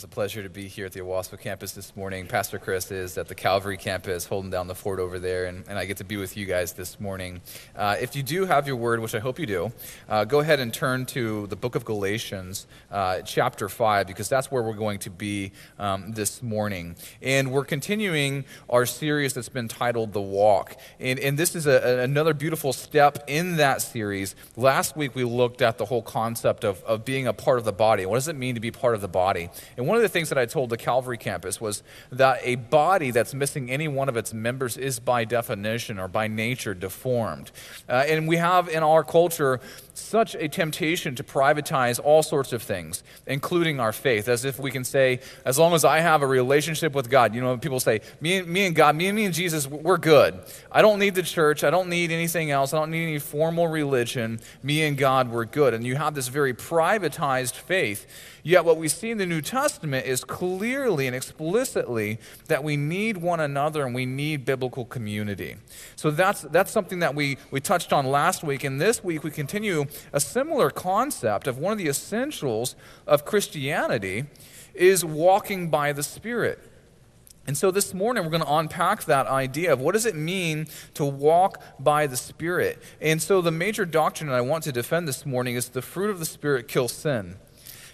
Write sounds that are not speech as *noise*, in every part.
is a pleasure to be here at the Owasco campus this morning. Pastor Chris is at the Calvary campus holding down the fort over there, and, and I get to be with you guys this morning. Uh, if you do have your word, which I hope you do, uh, go ahead and turn to the book of Galatians, uh, chapter 5, because that's where we're going to be um, this morning. And we're continuing our series that's been titled The Walk. And, and this is a, another beautiful step in that series. Last week we looked at the whole concept of, of being a part of the body. What does it mean to be part of the body? And one of the things that I told the Calvary campus was that a body that's missing any one of its members is by definition or by nature deformed. Uh, and we have in our culture such a temptation to privatize all sorts of things, including our faith, as if we can say, as long as I have a relationship with God, you know, people say, me and, me and God, me and me and Jesus, we're good. I don't need the church. I don't need anything else. I don't need any formal religion. Me and God, we're good. And you have this very privatized faith. Yet, what we see in the New Testament is clearly and explicitly that we need one another and we need biblical community. So, that's, that's something that we, we touched on last week. And this week, we continue a similar concept of one of the essentials of Christianity is walking by the Spirit. And so this morning we're going to unpack that idea of what does it mean to walk by the Spirit. And so the major doctrine that I want to defend this morning is the fruit of the Spirit kills sin.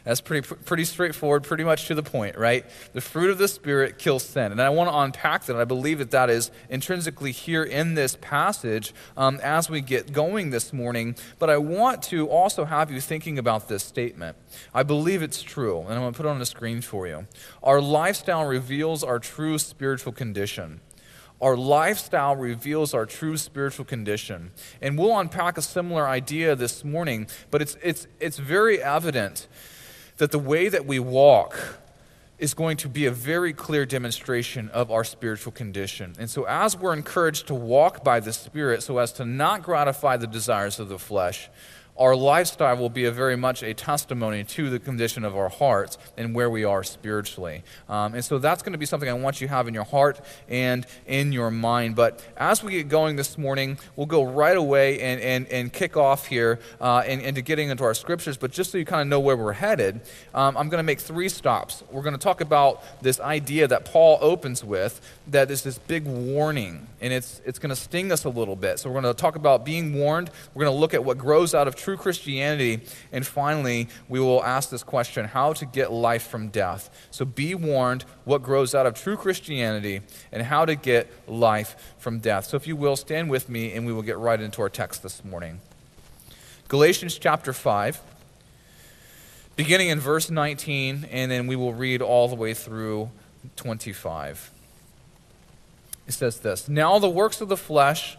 That's pretty, pretty straightforward, pretty much to the point, right? The fruit of the Spirit kills sin. And I want to unpack that. I believe that that is intrinsically here in this passage um, as we get going this morning. But I want to also have you thinking about this statement. I believe it's true, and I'm going to put it on the screen for you. Our lifestyle reveals our true spiritual condition. Our lifestyle reveals our true spiritual condition. And we'll unpack a similar idea this morning, but it's, it's, it's very evident that the way that we walk is going to be a very clear demonstration of our spiritual condition. And so, as we're encouraged to walk by the Spirit so as to not gratify the desires of the flesh, our lifestyle will be very much a testimony to the condition of our hearts and where we are spiritually. Um, and so that's going to be something I want you to have in your heart and in your mind. But as we get going this morning, we'll go right away and, and, and kick off here uh, and, into getting into our scriptures. But just so you kind of know where we're headed, um, I'm going to make three stops. We're going to talk about this idea that Paul opens with that is this big warning, and it's, it's going to sting us a little bit. So we're going to talk about being warned. We're going to look at what grows out of true Christianity. And finally, we will ask this question how to get life from death. So be warned what grows out of true Christianity and how to get life from death. So if you will, stand with me and we will get right into our text this morning. Galatians chapter 5, beginning in verse 19, and then we will read all the way through 25. It says this Now the works of the flesh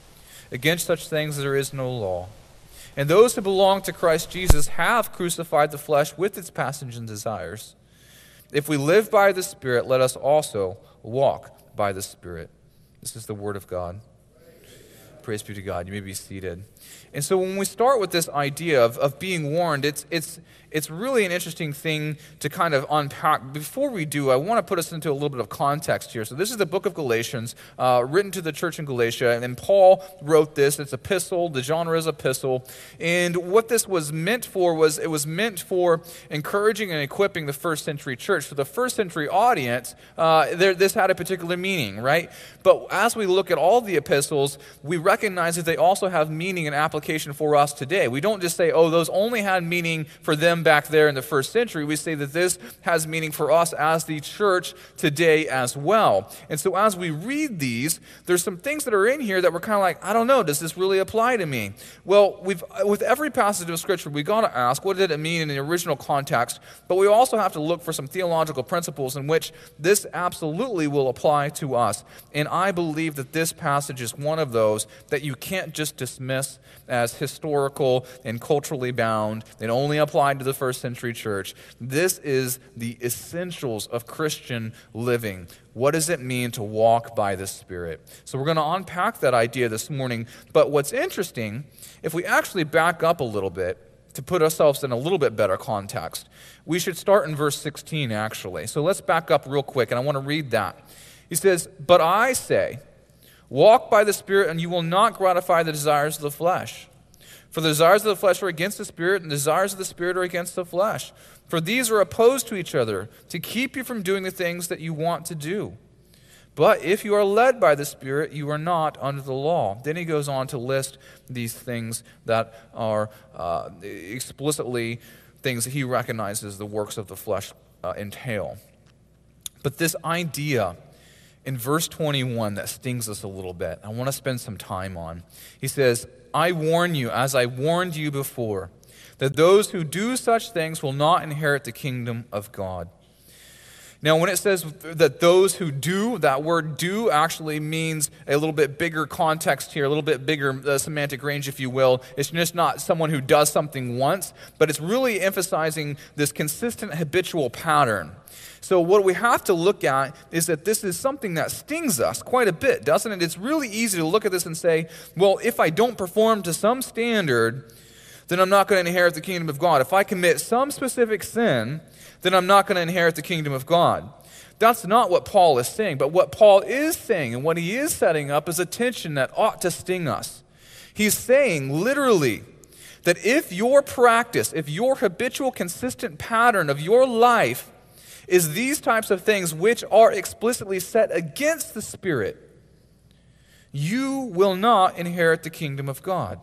Against such things there is no law. And those who belong to Christ Jesus have crucified the flesh with its passions and desires. If we live by the Spirit, let us also walk by the Spirit. This is the Word of God. Praise be to God. You may be seated. And so when we start with this idea of, of being warned, it's, it's, it's really an interesting thing to kind of unpack. Before we do, I want to put us into a little bit of context here. So, this is the book of Galatians, uh, written to the church in Galatia, and Paul wrote this. It's epistle, the genre is epistle. And what this was meant for was it was meant for encouraging and equipping the first century church. For the first century audience, uh, there, this had a particular meaning, right? But as we look at all the epistles, we recognize that they also have meaning and application for us today. We don't just say, oh, those only had meaning for them back there in the first century, we say that this has meaning for us as the church today as well. And so as we read these, there's some things that are in here that we're kind of like, I don't know, does this really apply to me? Well, we've, with every passage of Scripture, we got to ask, what did it mean in the original context? But we also have to look for some theological principles in which this absolutely will apply to us. And I believe that this passage is one of those that you can't just dismiss as historical and culturally bound and only applied to the first century church. This is the essentials of Christian living. What does it mean to walk by the Spirit? So we're going to unpack that idea this morning. But what's interesting, if we actually back up a little bit, to put ourselves in a little bit better context, we should start in verse 16, actually. So let's back up real quick, and I want to read that. He says, But I say, walk by the Spirit, and you will not gratify the desires of the flesh. For the desires of the flesh are against the Spirit, and the desires of the Spirit are against the flesh. For these are opposed to each other, to keep you from doing the things that you want to do. But if you are led by the Spirit, you are not under the law. Then he goes on to list these things that are uh, explicitly things that he recognizes the works of the flesh uh, entail. But this idea in verse 21 that stings us a little bit, I want to spend some time on. He says, I warn you, as I warned you before, that those who do such things will not inherit the kingdom of God. Now, when it says that those who do, that word do actually means a little bit bigger context here, a little bit bigger uh, semantic range, if you will. It's just not someone who does something once, but it's really emphasizing this consistent habitual pattern. So, what we have to look at is that this is something that stings us quite a bit, doesn't it? It's really easy to look at this and say, well, if I don't perform to some standard, then I'm not going to inherit the kingdom of God. If I commit some specific sin, then I'm not going to inherit the kingdom of God. That's not what Paul is saying. But what Paul is saying and what he is setting up is a tension that ought to sting us. He's saying literally that if your practice, if your habitual, consistent pattern of your life is these types of things which are explicitly set against the Spirit, you will not inherit the kingdom of God.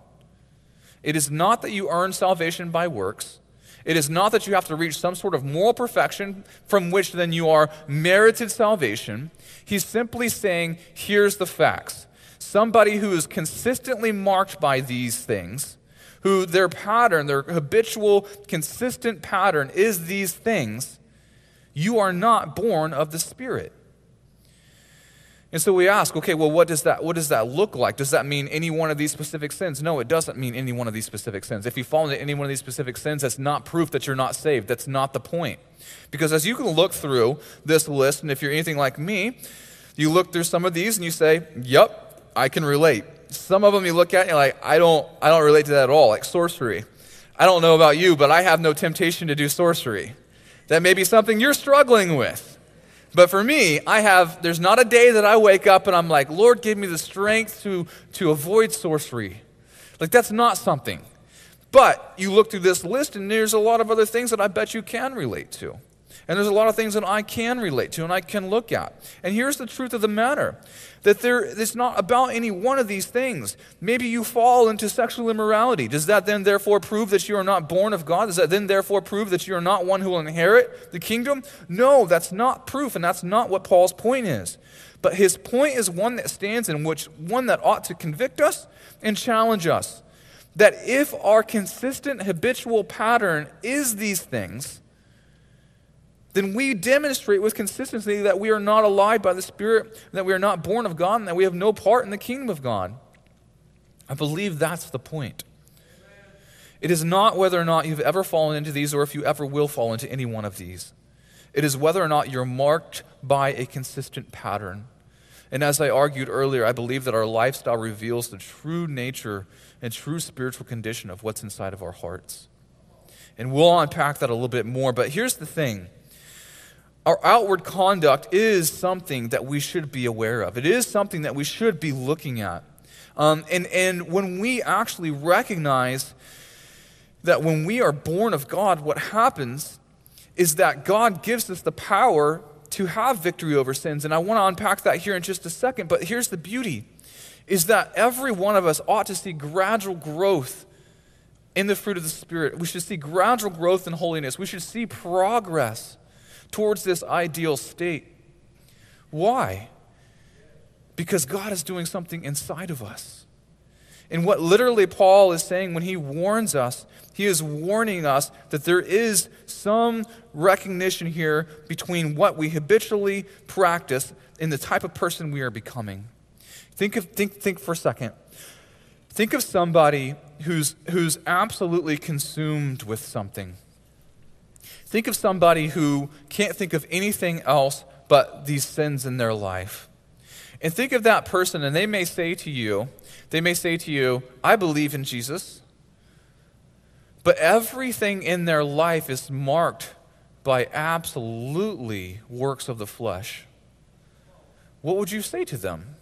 It is not that you earn salvation by works. It is not that you have to reach some sort of moral perfection from which then you are merited salvation. He's simply saying, here's the facts. Somebody who is consistently marked by these things, who their pattern, their habitual, consistent pattern is these things, you are not born of the Spirit. And so we ask, okay, well, what does that what does that look like? Does that mean any one of these specific sins? No, it doesn't mean any one of these specific sins. If you fall into any one of these specific sins, that's not proof that you're not saved. That's not the point. Because as you can look through this list, and if you're anything like me, you look through some of these and you say, Yep, I can relate. Some of them you look at and you're like, I don't I don't relate to that at all, like sorcery. I don't know about you, but I have no temptation to do sorcery. That may be something you're struggling with. But for me, I have, there's not a day that I wake up and I'm like, Lord, give me the strength to, to avoid sorcery. Like, that's not something. But you look through this list and there's a lot of other things that I bet you can relate to. And there's a lot of things that I can relate to and I can look at. And here's the truth of the matter that there, it's not about any one of these things. Maybe you fall into sexual immorality. Does that then therefore prove that you are not born of God? Does that then therefore prove that you are not one who will inherit the kingdom? No, that's not proof, and that's not what Paul's point is. But his point is one that stands in which one that ought to convict us and challenge us. That if our consistent habitual pattern is these things, then we demonstrate with consistency that we are not alive by the Spirit, that we are not born of God, and that we have no part in the kingdom of God. I believe that's the point. It is not whether or not you've ever fallen into these or if you ever will fall into any one of these. It is whether or not you're marked by a consistent pattern. And as I argued earlier, I believe that our lifestyle reveals the true nature and true spiritual condition of what's inside of our hearts. And we'll unpack that a little bit more. But here's the thing our outward conduct is something that we should be aware of. It is something that we should be looking at. Um, and, and when we actually recognize that when we are born of God, what happens is that God gives us the power to have victory over sins. And I want to unpack that here in just a second. But here's the beauty is that every one of us ought to see gradual growth in the fruit of the Spirit. We should see gradual growth in holiness. We should see progress towards this ideal state. Why? Because God is doing something inside of us. And what literally Paul is saying when he warns us, he is warning us that there is some recognition here between what we habitually practice and the type of person we are becoming. Think, of, think, think for a second. Think of somebody who's, who's absolutely consumed with something. Think of somebody who can't think of anything else but these sins in their life. And think of that person, and they may say to you, they may say to you, I believe in Jesus. But everything in their life is marked by absolutely works of the flesh. What would you say to them?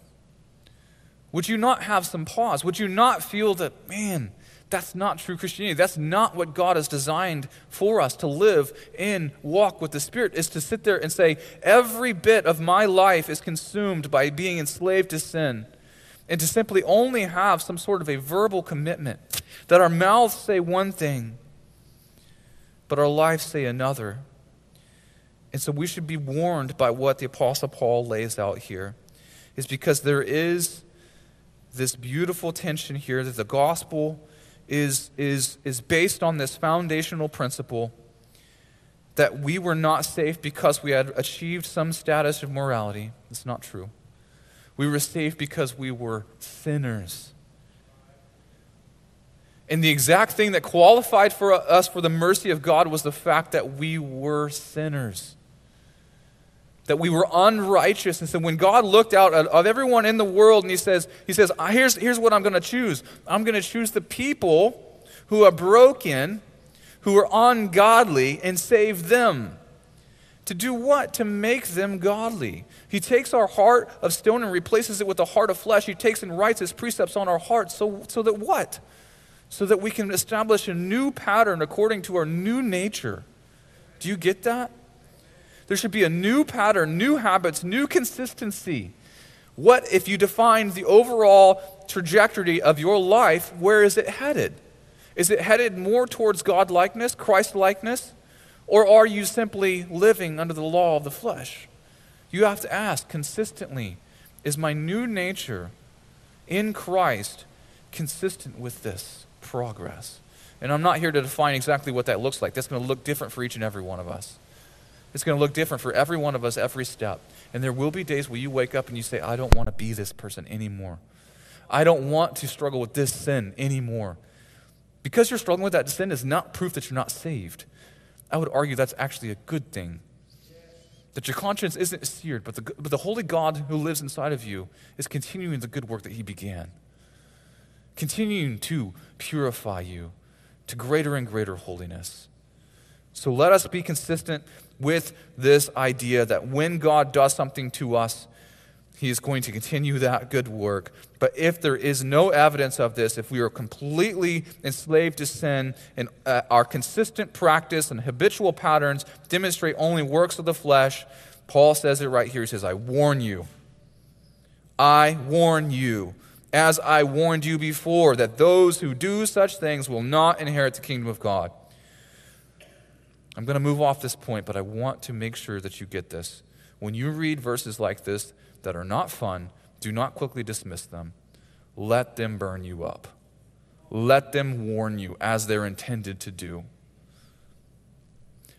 Would you not have some pause? Would you not feel that, man, that's not true Christianity. That's not what God has designed for us to live in, walk with the Spirit, is to sit there and say, every bit of my life is consumed by being enslaved to sin. And to simply only have some sort of a verbal commitment that our mouths say one thing, but our lives say another. And so we should be warned by what the Apostle Paul lays out here, is because there is this beautiful tension here that the gospel is, is, is based on this foundational principle that we were not safe because we had achieved some status of morality. It's not true. We were safe because we were sinners. And the exact thing that qualified for us for the mercy of God was the fact that we were sinners that we were unrighteous. And so when God looked out of everyone in the world and he says, he says ah, here's, here's what I'm going to choose. I'm going to choose the people who are broken, who are ungodly, and save them. To do what? To make them godly. He takes our heart of stone and replaces it with a heart of flesh. He takes and writes his precepts on our hearts so, so that what? So that we can establish a new pattern according to our new nature. Do you get that? There should be a new pattern, new habits, new consistency. What if you define the overall trajectory of your life? Where is it headed? Is it headed more towards God likeness, Christ likeness? Or are you simply living under the law of the flesh? You have to ask consistently is my new nature in Christ consistent with this progress? And I'm not here to define exactly what that looks like. That's going to look different for each and every one of us. It's going to look different for every one of us every step. And there will be days where you wake up and you say, I don't want to be this person anymore. I don't want to struggle with this sin anymore. Because you're struggling with that sin is not proof that you're not saved. I would argue that's actually a good thing. That your conscience isn't seared, but the, but the Holy God who lives inside of you is continuing the good work that He began, continuing to purify you to greater and greater holiness. So let us be consistent with this idea that when God does something to us, he is going to continue that good work. But if there is no evidence of this, if we are completely enslaved to sin and uh, our consistent practice and habitual patterns demonstrate only works of the flesh, Paul says it right here. He says, I warn you. I warn you, as I warned you before, that those who do such things will not inherit the kingdom of God. I'm going to move off this point, but I want to make sure that you get this. When you read verses like this that are not fun, do not quickly dismiss them. Let them burn you up. Let them warn you as they're intended to do.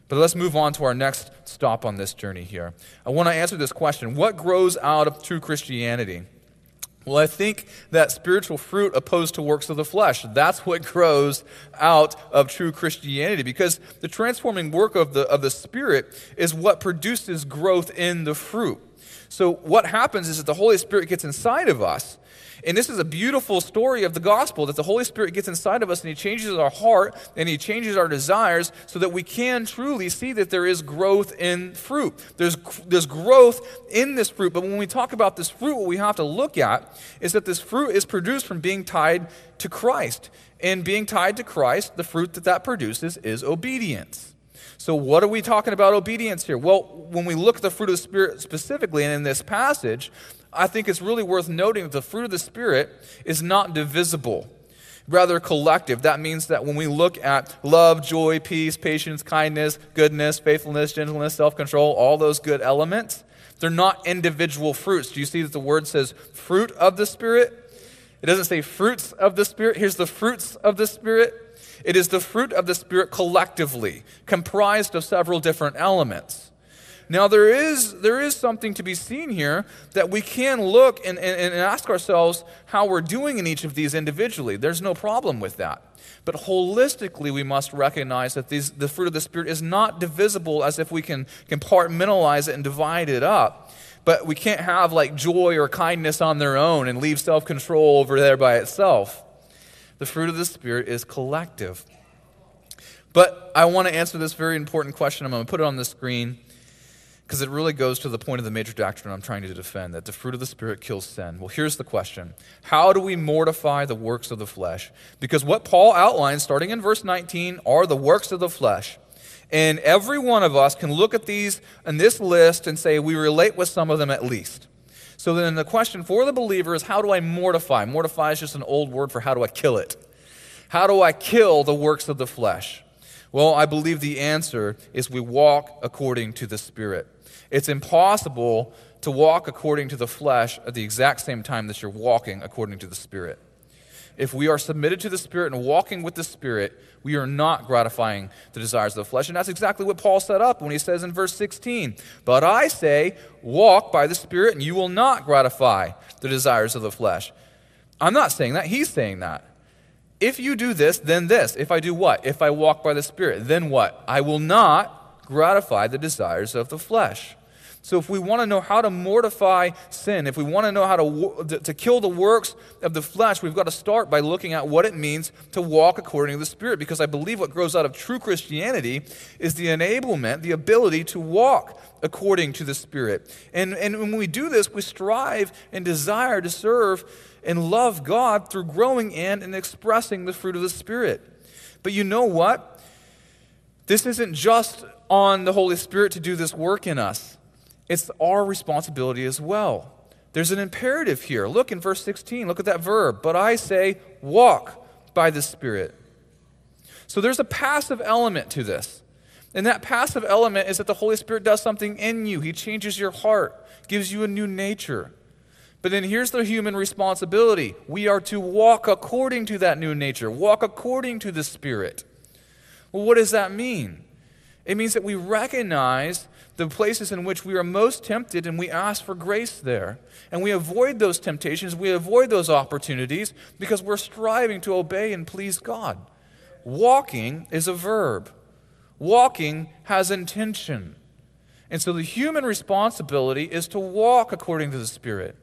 But let's move on to our next stop on this journey here. I want to answer this question What grows out of true Christianity? Well, I think that spiritual fruit opposed to works of the flesh, that's what grows out of true Christianity because the transforming work of the, of the Spirit is what produces growth in the fruit. So, what happens is that the Holy Spirit gets inside of us and this is a beautiful story of the gospel that the Holy Spirit gets inside of us and He changes our heart and He changes our desires so that we can truly see that there is growth in fruit. There's, there's growth in this fruit. But when we talk about this fruit, what we have to look at is that this fruit is produced from being tied to Christ. And being tied to Christ, the fruit that that produces is obedience. So, what are we talking about obedience here? Well, when we look at the fruit of the Spirit specifically, and in this passage, I think it's really worth noting that the fruit of the Spirit is not divisible, rather collective. That means that when we look at love, joy, peace, patience, kindness, goodness, faithfulness, gentleness, self control, all those good elements, they're not individual fruits. Do you see that the word says fruit of the Spirit? It doesn't say fruits of the Spirit. Here's the fruits of the Spirit. It is the fruit of the Spirit collectively, comprised of several different elements. Now, there is, there is something to be seen here that we can look and, and, and ask ourselves how we're doing in each of these individually. There's no problem with that. But holistically, we must recognize that these, the fruit of the Spirit is not divisible as if we can compartmentalize it and divide it up. But we can't have like joy or kindness on their own and leave self control over there by itself. The fruit of the Spirit is collective. But I want to answer this very important question. I'm going to put it on the screen because it really goes to the point of the major doctrine I'm trying to defend that the fruit of the Spirit kills sin. Well, here's the question How do we mortify the works of the flesh? Because what Paul outlines, starting in verse 19, are the works of the flesh. And every one of us can look at these in this list and say we relate with some of them at least. So then the question for the believer is how do I mortify? Mortify is just an old word for how do I kill it? How do I kill the works of the flesh? Well, I believe the answer is we walk according to the Spirit. It's impossible to walk according to the flesh at the exact same time that you're walking according to the Spirit. If we are submitted to the Spirit and walking with the Spirit, we are not gratifying the desires of the flesh. And that's exactly what Paul set up when he says in verse 16, But I say, walk by the Spirit, and you will not gratify the desires of the flesh. I'm not saying that, he's saying that. If you do this, then this. If I do what? If I walk by the Spirit, then what? I will not gratify the desires of the flesh. So, if we want to know how to mortify sin, if we want to know how to, to kill the works of the flesh, we've got to start by looking at what it means to walk according to the Spirit. Because I believe what grows out of true Christianity is the enablement, the ability to walk according to the Spirit. And, and when we do this, we strive and desire to serve and love God through growing in and expressing the fruit of the Spirit. But you know what? This isn't just on the Holy Spirit to do this work in us it's our responsibility as well. There's an imperative here. Look in verse 16, look at that verb. But I say, walk by the Spirit. So there's a passive element to this. And that passive element is that the Holy Spirit does something in you. He changes your heart, gives you a new nature. But then here's the human responsibility we are to walk according to that new nature, walk according to the Spirit. Well, what does that mean? It means that we recognize the places in which we are most tempted and we ask for grace there. And we avoid those temptations, we avoid those opportunities because we're striving to obey and please God. Walking is a verb, walking has intention. And so the human responsibility is to walk according to the Spirit.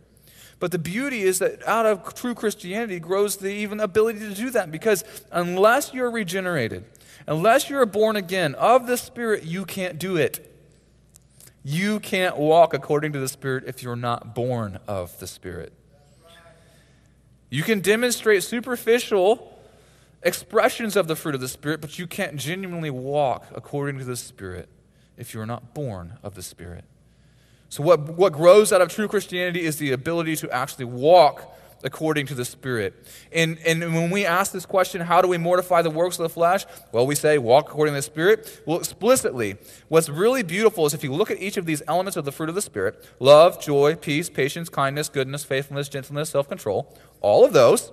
But the beauty is that out of true Christianity grows the even ability to do that because unless you're regenerated, unless you're born again of the Spirit, you can't do it. You can't walk according to the Spirit if you're not born of the Spirit. You can demonstrate superficial expressions of the fruit of the Spirit, but you can't genuinely walk according to the Spirit if you're not born of the Spirit. So, what, what grows out of true Christianity is the ability to actually walk according to the Spirit. And, and when we ask this question, how do we mortify the works of the flesh? Well, we say, walk according to the Spirit. Well, explicitly, what's really beautiful is if you look at each of these elements of the fruit of the Spirit love, joy, peace, patience, kindness, goodness, faithfulness, gentleness, self control all of those,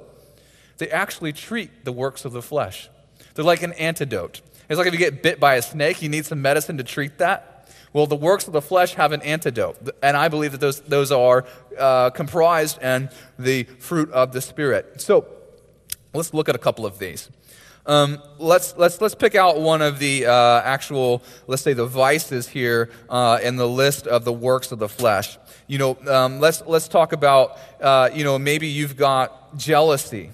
they actually treat the works of the flesh. They're like an antidote. It's like if you get bit by a snake, you need some medicine to treat that. Well, the works of the flesh have an antidote, and I believe that those, those are uh, comprised in the fruit of the Spirit. So let's look at a couple of these. Um, let's, let's, let's pick out one of the uh, actual, let's say, the vices here uh, in the list of the works of the flesh. You know, um, let's, let's talk about, uh, you know, maybe you've got jealousy.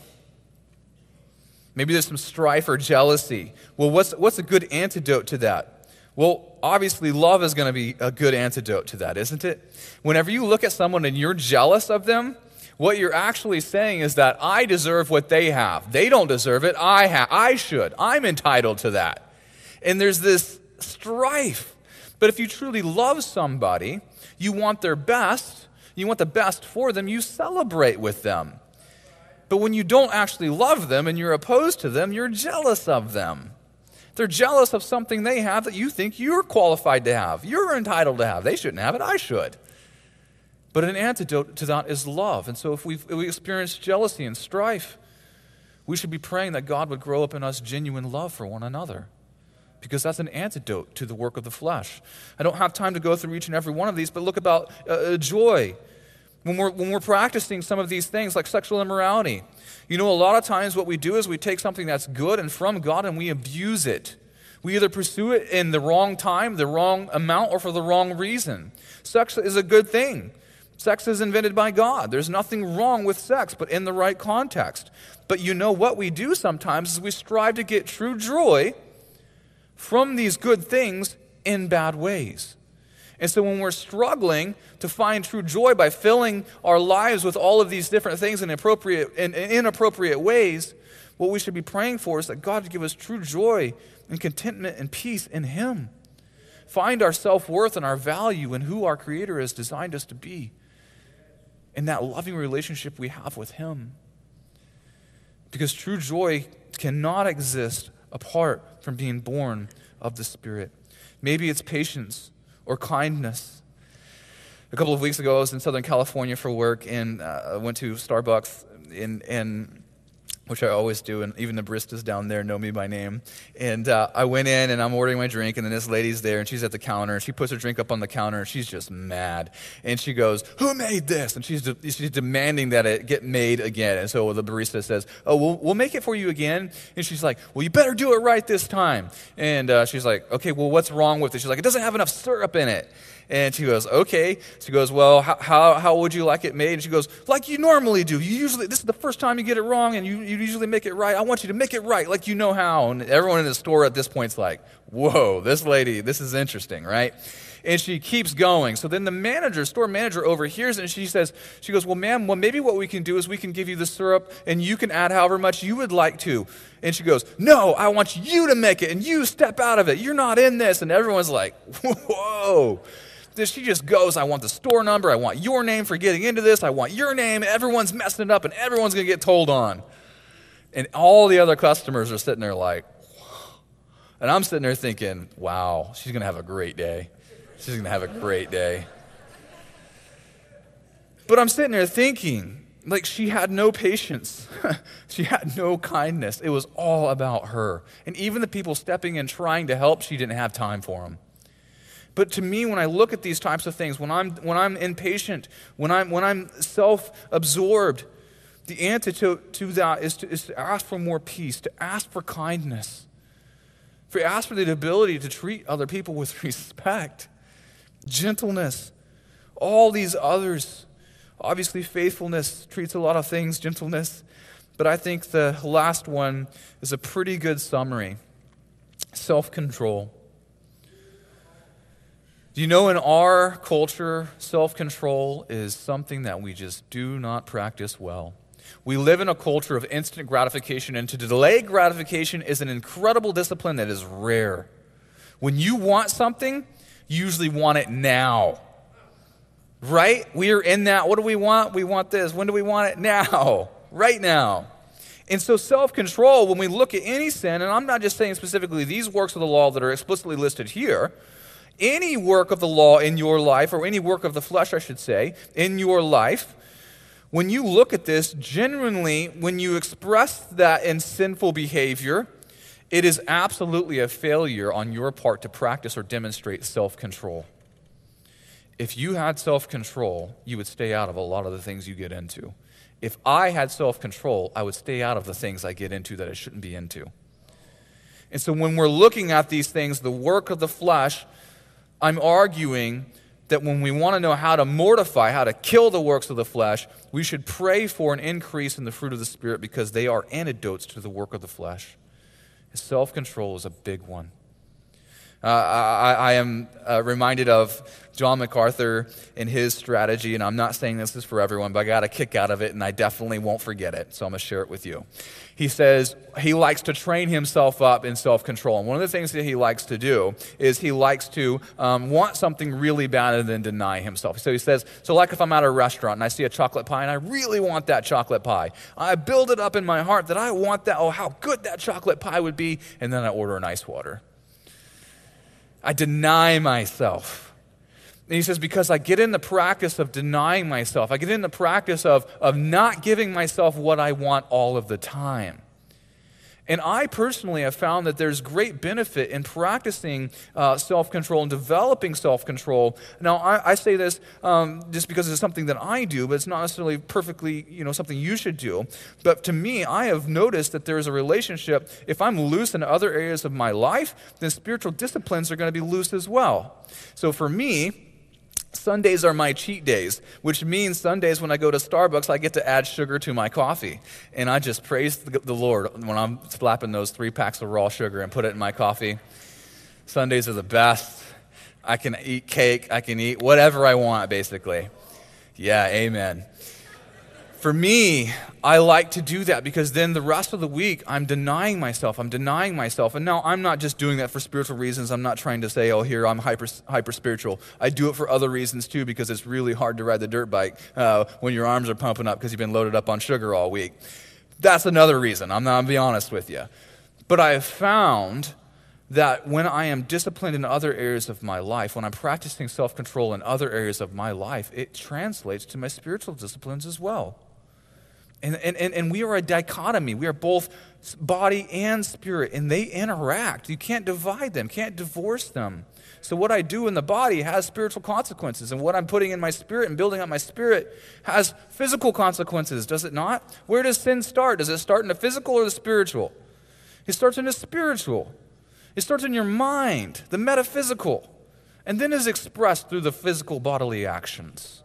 Maybe there's some strife or jealousy. Well, what's, what's a good antidote to that? Well, obviously, love is going to be a good antidote to that, isn't it? Whenever you look at someone and you're jealous of them, what you're actually saying is that I deserve what they have. They don't deserve it. I have. I should. I'm entitled to that. And there's this strife. But if you truly love somebody, you want their best, you want the best for them, you celebrate with them. But when you don't actually love them and you're opposed to them, you're jealous of them. They're jealous of something they have that you think you're qualified to have. You're entitled to have. They shouldn't have it. I should. But an antidote to that is love. And so if, if we experience jealousy and strife, we should be praying that God would grow up in us genuine love for one another. because that's an antidote to the work of the flesh. I don't have time to go through each and every one of these, but look about uh, uh, joy. When we're, when we're practicing some of these things like sexual immorality, you know, a lot of times what we do is we take something that's good and from God and we abuse it. We either pursue it in the wrong time, the wrong amount, or for the wrong reason. Sex is a good thing. Sex is invented by God. There's nothing wrong with sex, but in the right context. But you know what we do sometimes is we strive to get true joy from these good things in bad ways. And so when we're struggling to find true joy by filling our lives with all of these different things in, appropriate, in, in inappropriate ways, what we should be praying for is that God would give us true joy and contentment and peace in Him. Find our self worth and our value in who our Creator has designed us to be, in that loving relationship we have with Him. Because true joy cannot exist apart from being born of the Spirit. Maybe it's patience or kindness. A couple of weeks ago, I was in Southern California for work and uh, went to Starbucks in, in which I always do, and even the baristas down there know me by name. And uh, I went in and I'm ordering my drink, and then this lady's there, and she's at the counter, and she puts her drink up on the counter, and she's just mad. And she goes, Who made this? And she's, de- she's demanding that it get made again. And so the barista says, Oh, we'll, we'll make it for you again. And she's like, Well, you better do it right this time. And uh, she's like, Okay, well, what's wrong with it? She's like, It doesn't have enough syrup in it. And she goes, okay. She goes, well, how, how, how would you like it made? And she goes, like you normally do. You usually, this is the first time you get it wrong and you, you usually make it right. I want you to make it right like you know how. And everyone in the store at this point's like, whoa, this lady, this is interesting, right? And she keeps going. So then the manager, store manager, overhears and she says, she goes, Well, ma'am, well, maybe what we can do is we can give you the syrup and you can add however much you would like to. And she goes, No, I want you to make it and you step out of it. You're not in this. And everyone's like, *laughs* Whoa this. She just goes, I want the store number. I want your name for getting into this. I want your name. Everyone's messing it up and everyone's going to get told on. And all the other customers are sitting there like, and I'm sitting there thinking, wow, she's going to have a great day. She's going to have a great day. But I'm sitting there thinking, like, she had no patience. *laughs* she had no kindness. It was all about her. And even the people stepping in trying to help, she didn't have time for them. But to me, when I look at these types of things, when I'm, when I'm impatient, when I'm, when I'm self absorbed, the antidote to that is to, is to ask for more peace, to ask for kindness, for ask for the ability to treat other people with *laughs* respect, gentleness, all these others. Obviously, faithfulness treats a lot of things, gentleness. But I think the last one is a pretty good summary self control. Do you know in our culture, self control is something that we just do not practice well? We live in a culture of instant gratification, and to delay gratification is an incredible discipline that is rare. When you want something, you usually want it now. Right? We are in that. What do we want? We want this. When do we want it? Now. Right now. And so, self control, when we look at any sin, and I'm not just saying specifically these works of the law that are explicitly listed here, any work of the law in your life, or any work of the flesh, I should say, in your life, when you look at this, genuinely, when you express that in sinful behavior, it is absolutely a failure on your part to practice or demonstrate self control. If you had self control, you would stay out of a lot of the things you get into. If I had self control, I would stay out of the things I get into that I shouldn't be into. And so when we're looking at these things, the work of the flesh, I'm arguing that when we want to know how to mortify, how to kill the works of the flesh, we should pray for an increase in the fruit of the Spirit because they are antidotes to the work of the flesh. Self control is a big one. Uh, I, I, am uh, reminded of John MacArthur and his strategy, and I'm not saying this is for everyone, but I got a kick out of it, and I definitely won't forget it, so I'm going to share it with you. He says he likes to train himself up in self control. And one of the things that he likes to do is he likes to um, want something really bad and then deny himself. So he says, So, like if I'm at a restaurant and I see a chocolate pie and I really want that chocolate pie, I build it up in my heart that I want that, oh, how good that chocolate pie would be, and then I order an ice water. I deny myself. And he says, because I get in the practice of denying myself, I get in the practice of, of not giving myself what I want all of the time. And I personally have found that there's great benefit in practicing uh, self control and developing self control. Now, I, I say this um, just because it's something that I do, but it's not necessarily perfectly you know, something you should do. But to me, I have noticed that there's a relationship. If I'm loose in other areas of my life, then spiritual disciplines are going to be loose as well. So for me, Sundays are my cheat days, which means Sundays when I go to Starbucks, I get to add sugar to my coffee. And I just praise the Lord when I'm slapping those three packs of raw sugar and put it in my coffee. Sundays are the best. I can eat cake, I can eat whatever I want, basically. Yeah, amen. For me, I like to do that because then the rest of the week I'm denying myself. I'm denying myself. And now I'm not just doing that for spiritual reasons. I'm not trying to say, oh, here I'm hyper, hyper spiritual. I do it for other reasons too because it's really hard to ride the dirt bike uh, when your arms are pumping up because you've been loaded up on sugar all week. That's another reason. I'm not going to be honest with you. But I have found that when I am disciplined in other areas of my life, when I'm practicing self control in other areas of my life, it translates to my spiritual disciplines as well. And, and, and we are a dichotomy. We are both body and spirit, and they interact. You can't divide them, can't divorce them. So, what I do in the body has spiritual consequences, and what I'm putting in my spirit and building up my spirit has physical consequences, does it not? Where does sin start? Does it start in the physical or the spiritual? It starts in the spiritual, it starts in your mind, the metaphysical, and then is expressed through the physical bodily actions.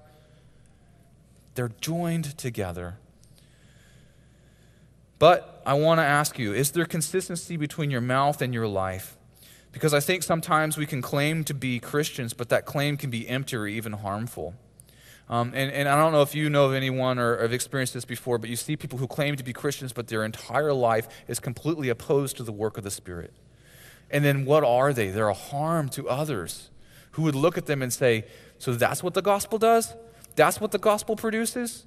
They're joined together. But I want to ask you is there consistency between your mouth and your life? Because I think sometimes we can claim to be Christians, but that claim can be empty or even harmful. Um, and, and I don't know if you know of anyone or have experienced this before, but you see people who claim to be Christians, but their entire life is completely opposed to the work of the Spirit. And then what are they? They're a harm to others who would look at them and say, So that's what the gospel does? That's what the gospel produces?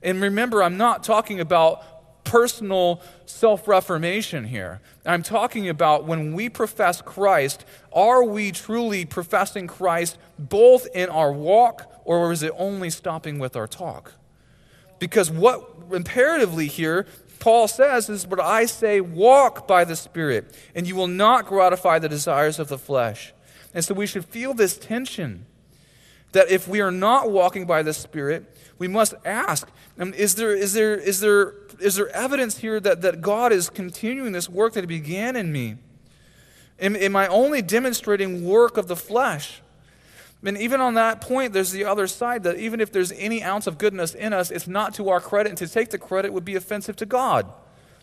And remember, I'm not talking about personal self reformation here. I'm talking about when we profess Christ, are we truly professing Christ both in our walk or is it only stopping with our talk? Because what imperatively here, Paul says, is what I say walk by the Spirit, and you will not gratify the desires of the flesh. And so we should feel this tension that if we are not walking by the Spirit, we must ask um, is, there, is, there, is, there, is there evidence here that, that God is continuing this work that He began in me? Am, am I only demonstrating work of the flesh? And even on that point, there's the other side that even if there's any ounce of goodness in us, it's not to our credit, and to take the credit would be offensive to God.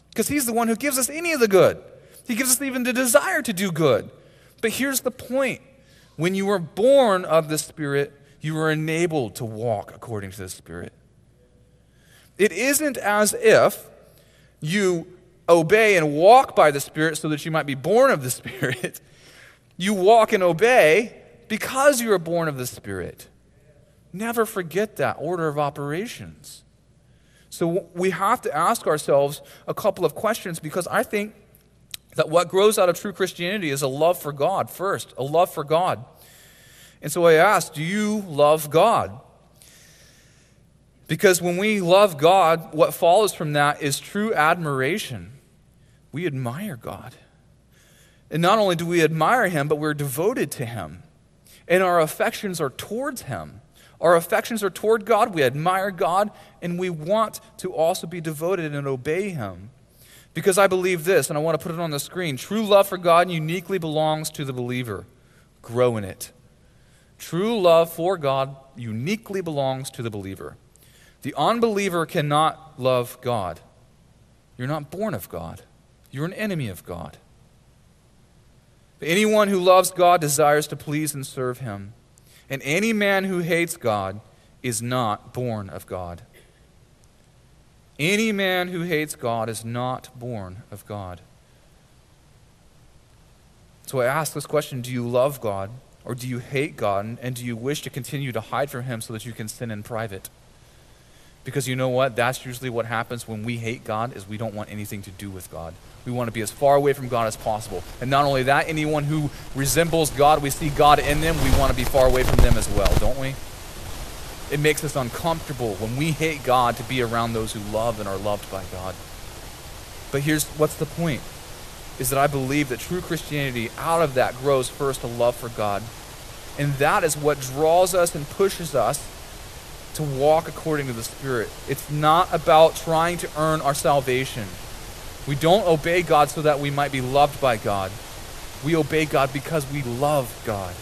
Because He's the one who gives us any of the good. He gives us even the desire to do good. But here's the point when you are born of the Spirit, you are enabled to walk according to the Spirit. It isn't as if you obey and walk by the Spirit so that you might be born of the Spirit. *laughs* You walk and obey because you are born of the Spirit. Never forget that order of operations. So we have to ask ourselves a couple of questions because I think that what grows out of true Christianity is a love for God first, a love for God. And so I ask, do you love God? Because when we love God, what follows from that is true admiration. We admire God. And not only do we admire Him, but we're devoted to Him. And our affections are towards Him. Our affections are toward God. We admire God, and we want to also be devoted and obey Him. Because I believe this, and I want to put it on the screen true love for God uniquely belongs to the believer. Grow in it. True love for God uniquely belongs to the believer. The unbeliever cannot love God. You're not born of God, you're an enemy of God. But anyone who loves God desires to please and serve him. And any man who hates God is not born of God. Any man who hates God is not born of God. So I ask this question Do you love God? Or do you hate God and do you wish to continue to hide from Him so that you can sin in private? Because you know what? That's usually what happens when we hate God is we don't want anything to do with God. We want to be as far away from God as possible. And not only that, anyone who resembles God, we see God in them, we want to be far away from them as well, don't we? It makes us uncomfortable when we hate God to be around those who love and are loved by God. But here's what's the point is that I believe that true Christianity out of that grows first a love for God. And that is what draws us and pushes us to walk according to the Spirit. It's not about trying to earn our salvation. We don't obey God so that we might be loved by God. We obey God because we love God.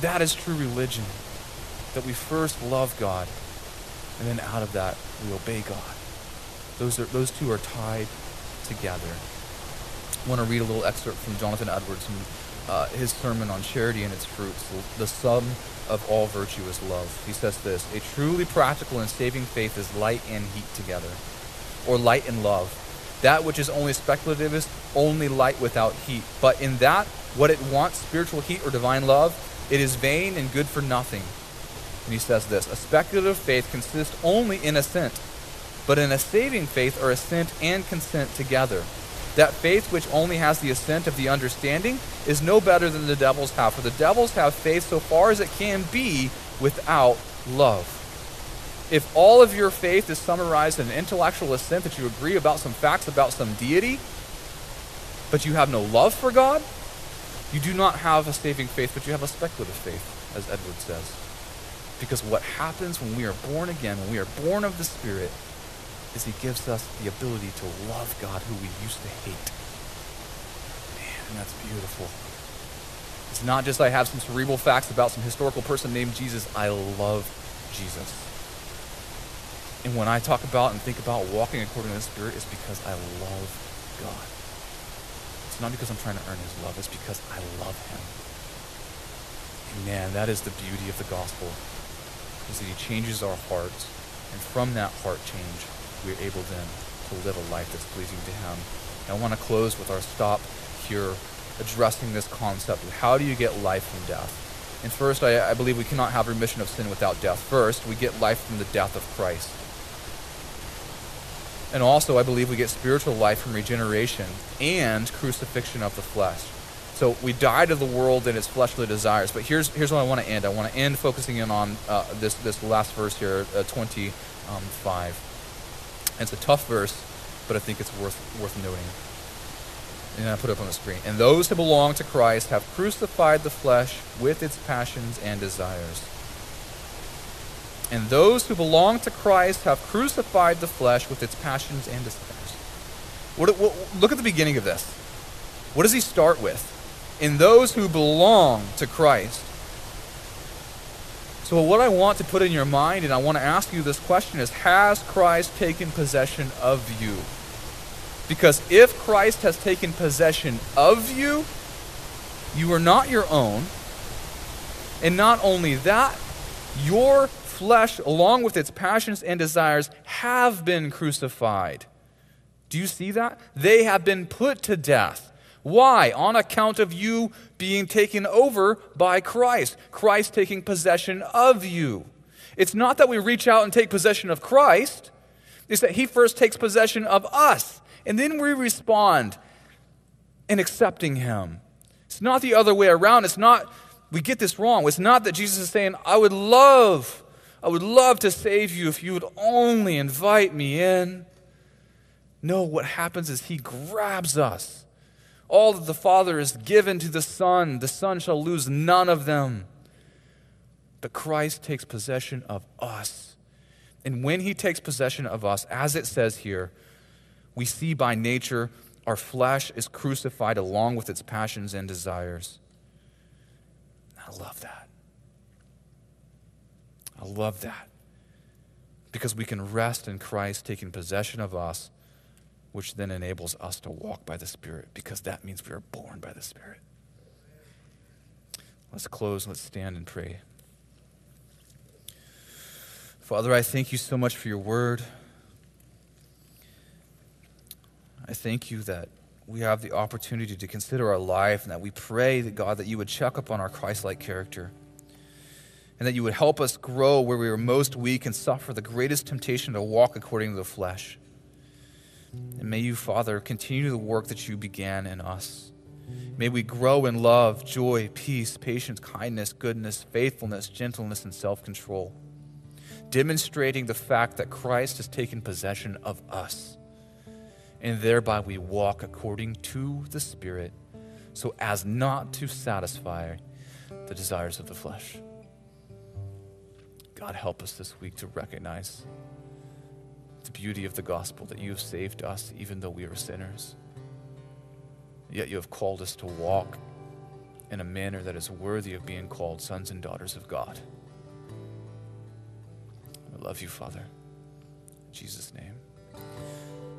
That is true religion. That we first love God, and then out of that, we obey God. Those, are, those two are tied together. Want to read a little excerpt from Jonathan Edwards from uh, his sermon on charity and its fruits. The sum of all virtue is love. He says this A truly practical and saving faith is light and heat together, or light and love. That which is only speculative is only light without heat. But in that, what it wants, spiritual heat or divine love, it is vain and good for nothing. And he says this A speculative faith consists only in assent, but in a saving faith are assent and consent together. That faith which only has the assent of the understanding is no better than the devils have, for the devils have faith so far as it can be without love. If all of your faith is summarized in an intellectual assent that you agree about some facts about some deity, but you have no love for God, you do not have a saving faith, but you have a speculative faith, as Edward says. Because what happens when we are born again, when we are born of the Spirit, is he gives us the ability to love God who we used to hate. Man, that's beautiful. It's not just I have some cerebral facts about some historical person named Jesus. I love Jesus. And when I talk about and think about walking according to the Spirit, it's because I love God. It's not because I'm trying to earn his love, it's because I love him. And man, that is the beauty of the gospel. Is that he changes our hearts, and from that heart change, we're able then to live a life that's pleasing to Him. And I want to close with our stop here addressing this concept of how do you get life from death. And first, I, I believe we cannot have remission of sin without death. First, we get life from the death of Christ. And also, I believe we get spiritual life from regeneration and crucifixion of the flesh. So we die to the world and its fleshly desires. But here's, here's what I want to end. I want to end focusing in on uh, this, this last verse here, uh, 25. It's a tough verse, but I think it's worth, worth noting. And I put it up on the screen. And those who belong to Christ have crucified the flesh with its passions and desires. And those who belong to Christ have crucified the flesh with its passions and desires. What, what, look at the beginning of this. What does he start with? In those who belong to Christ. So, what I want to put in your mind, and I want to ask you this question, is Has Christ taken possession of you? Because if Christ has taken possession of you, you are not your own. And not only that, your flesh, along with its passions and desires, have been crucified. Do you see that? They have been put to death. Why? On account of you being taken over by Christ, Christ taking possession of you. It's not that we reach out and take possession of Christ, it's that He first takes possession of us, and then we respond in accepting Him. It's not the other way around. It's not, we get this wrong. It's not that Jesus is saying, I would love, I would love to save you if you would only invite me in. No, what happens is He grabs us all that the Father has given to the Son, the Son shall lose none of them. But Christ takes possession of us. And when he takes possession of us, as it says here, we see by nature our flesh is crucified along with its passions and desires. I love that. I love that. Because we can rest in Christ taking possession of us which then enables us to walk by the Spirit because that means we are born by the Spirit. Let's close, let's stand and pray. Father, I thank you so much for your word. I thank you that we have the opportunity to consider our life and that we pray that God that you would check up on our Christ-like character and that you would help us grow where we are most weak and suffer the greatest temptation to walk according to the flesh. And may you, Father, continue the work that you began in us. May we grow in love, joy, peace, patience, kindness, goodness, faithfulness, gentleness, and self control, demonstrating the fact that Christ has taken possession of us. and thereby we walk according to the Spirit, so as not to satisfy the desires of the flesh. God, help us this week to recognize the beauty of the gospel that you have saved us even though we are sinners. Yet you have called us to walk in a manner that is worthy of being called sons and daughters of God. I love you, Father. In Jesus' name.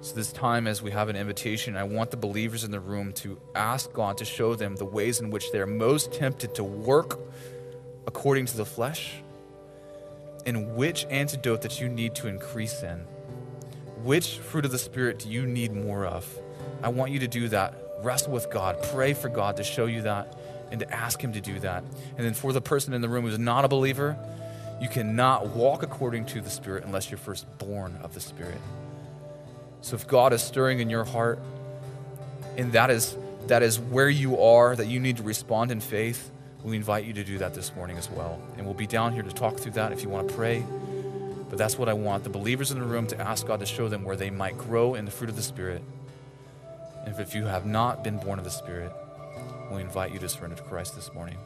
So, this time, as we have an invitation, I want the believers in the room to ask God to show them the ways in which they're most tempted to work according to the flesh and which antidote that you need to increase in. Which fruit of the Spirit do you need more of? I want you to do that. Wrestle with God. Pray for God to show you that and to ask Him to do that. And then for the person in the room who's not a believer, you cannot walk according to the Spirit unless you're first born of the Spirit. So if God is stirring in your heart, and that is that is where you are, that you need to respond in faith, we invite you to do that this morning as well. And we'll be down here to talk through that if you want to pray. But that's what I want the believers in the room to ask God to show them where they might grow in the fruit of the Spirit. And if you have not been born of the Spirit, we invite you to surrender to Christ this morning.